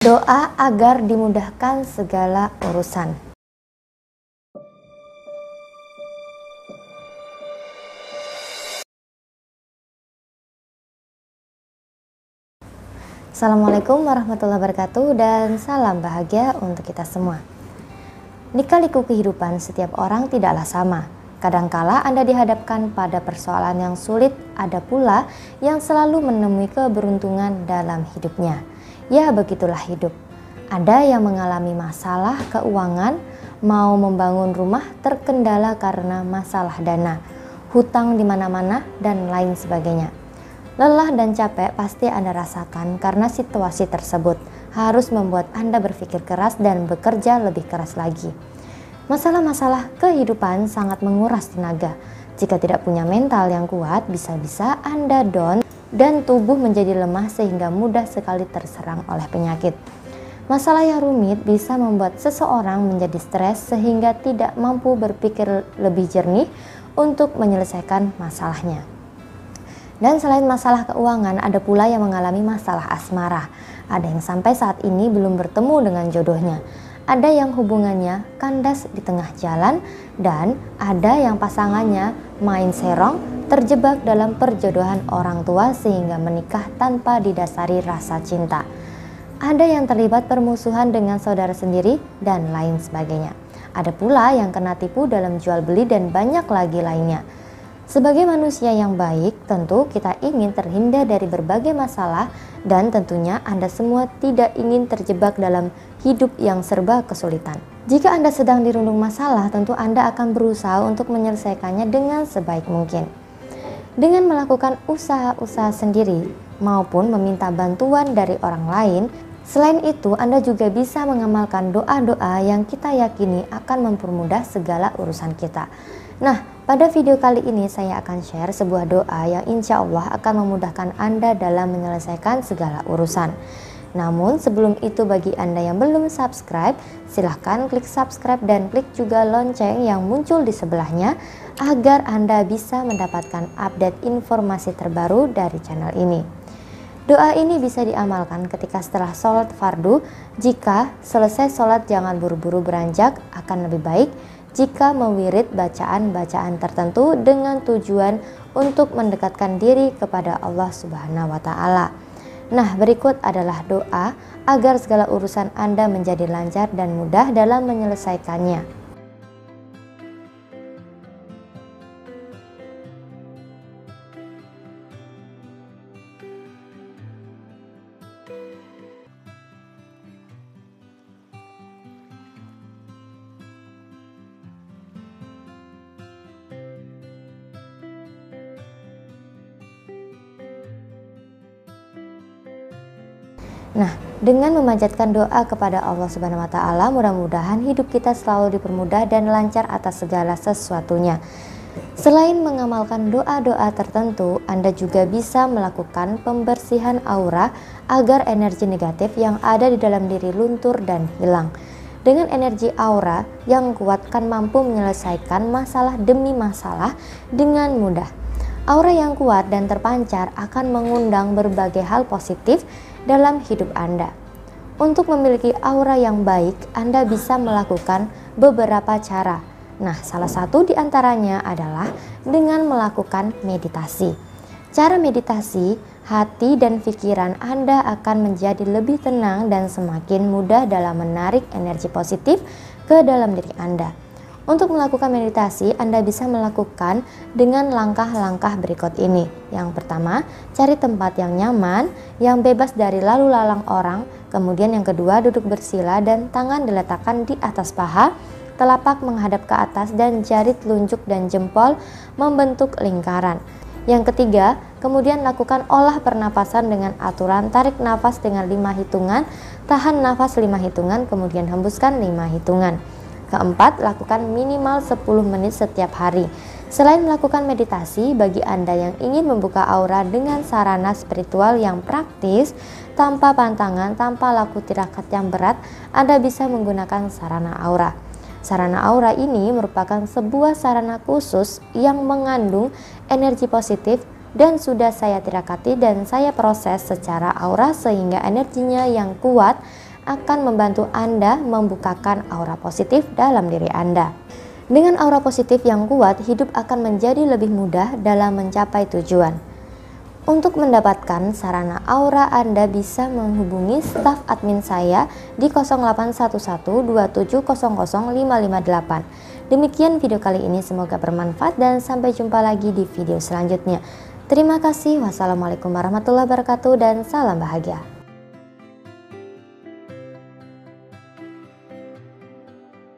Doa agar dimudahkan segala urusan. Assalamualaikum warahmatullahi wabarakatuh dan salam bahagia untuk kita semua. Nikah-liku kehidupan setiap orang tidaklah sama. Kadangkala Anda dihadapkan pada persoalan yang sulit, ada pula yang selalu menemui keberuntungan dalam hidupnya. Ya, begitulah hidup. Ada yang mengalami masalah keuangan, mau membangun rumah terkendala karena masalah dana, hutang di mana-mana, dan lain sebagainya. Lelah dan capek pasti Anda rasakan karena situasi tersebut harus membuat Anda berpikir keras dan bekerja lebih keras lagi. Masalah-masalah kehidupan sangat menguras tenaga. Jika tidak punya mental yang kuat, bisa-bisa Anda down dan tubuh menjadi lemah sehingga mudah sekali terserang oleh penyakit. Masalah yang rumit bisa membuat seseorang menjadi stres sehingga tidak mampu berpikir lebih jernih untuk menyelesaikan masalahnya. Dan selain masalah keuangan, ada pula yang mengalami masalah asmara. Ada yang sampai saat ini belum bertemu dengan jodohnya. Ada yang hubungannya kandas di tengah jalan dan ada yang pasangannya main serong terjebak dalam perjodohan orang tua sehingga menikah tanpa didasari rasa cinta. Ada yang terlibat permusuhan dengan saudara sendiri dan lain sebagainya. Ada pula yang kena tipu dalam jual beli dan banyak lagi lainnya. Sebagai manusia yang baik, tentu kita ingin terhindar dari berbagai masalah dan tentunya Anda semua tidak ingin terjebak dalam hidup yang serba kesulitan. Jika Anda sedang dirundung masalah, tentu Anda akan berusaha untuk menyelesaikannya dengan sebaik mungkin. Dengan melakukan usaha-usaha sendiri maupun meminta bantuan dari orang lain, selain itu Anda juga bisa mengamalkan doa-doa yang kita yakini akan mempermudah segala urusan kita. Nah, pada video kali ini saya akan share sebuah doa yang insya Allah akan memudahkan Anda dalam menyelesaikan segala urusan. Namun sebelum itu bagi Anda yang belum subscribe, silahkan klik subscribe dan klik juga lonceng yang muncul di sebelahnya agar Anda bisa mendapatkan update informasi terbaru dari channel ini. Doa ini bisa diamalkan ketika setelah sholat fardu, jika selesai sholat jangan buru-buru beranjak akan lebih baik jika mewirid bacaan-bacaan tertentu dengan tujuan untuk mendekatkan diri kepada Allah Subhanahu wa taala. Nah, berikut adalah doa agar segala urusan Anda menjadi lancar dan mudah dalam menyelesaikannya. Nah, dengan memanjatkan doa kepada Allah Subhanahu wa taala, mudah-mudahan hidup kita selalu dipermudah dan lancar atas segala sesuatunya. Selain mengamalkan doa-doa tertentu, Anda juga bisa melakukan pembersihan aura agar energi negatif yang ada di dalam diri luntur dan hilang. Dengan energi aura yang kuat kan mampu menyelesaikan masalah demi masalah dengan mudah. Aura yang kuat dan terpancar akan mengundang berbagai hal positif dalam hidup Anda. Untuk memiliki aura yang baik, Anda bisa melakukan beberapa cara. Nah, salah satu di antaranya adalah dengan melakukan meditasi. Cara meditasi, hati dan pikiran Anda akan menjadi lebih tenang dan semakin mudah dalam menarik energi positif ke dalam diri Anda. Untuk melakukan meditasi, Anda bisa melakukan dengan langkah-langkah berikut ini. Yang pertama, cari tempat yang nyaman, yang bebas dari lalu lalang orang. Kemudian yang kedua, duduk bersila dan tangan diletakkan di atas paha, telapak menghadap ke atas dan jari telunjuk dan jempol membentuk lingkaran. Yang ketiga, kemudian lakukan olah pernapasan dengan aturan tarik nafas dengan 5 hitungan, tahan nafas 5 hitungan, kemudian hembuskan 5 hitungan. Keempat, lakukan minimal 10 menit setiap hari. Selain melakukan meditasi, bagi Anda yang ingin membuka aura dengan sarana spiritual yang praktis, tanpa pantangan, tanpa laku tirakat yang berat, Anda bisa menggunakan sarana aura. Sarana aura ini merupakan sebuah sarana khusus yang mengandung energi positif dan sudah saya tirakati dan saya proses secara aura sehingga energinya yang kuat akan membantu Anda membukakan aura positif dalam diri Anda. Dengan aura positif yang kuat, hidup akan menjadi lebih mudah dalam mencapai tujuan. Untuk mendapatkan sarana aura, Anda bisa menghubungi staf admin saya di 081127000558. Demikian video kali ini, semoga bermanfaat dan sampai jumpa lagi di video selanjutnya. Terima kasih. Wassalamualaikum warahmatullahi wabarakatuh dan salam bahagia.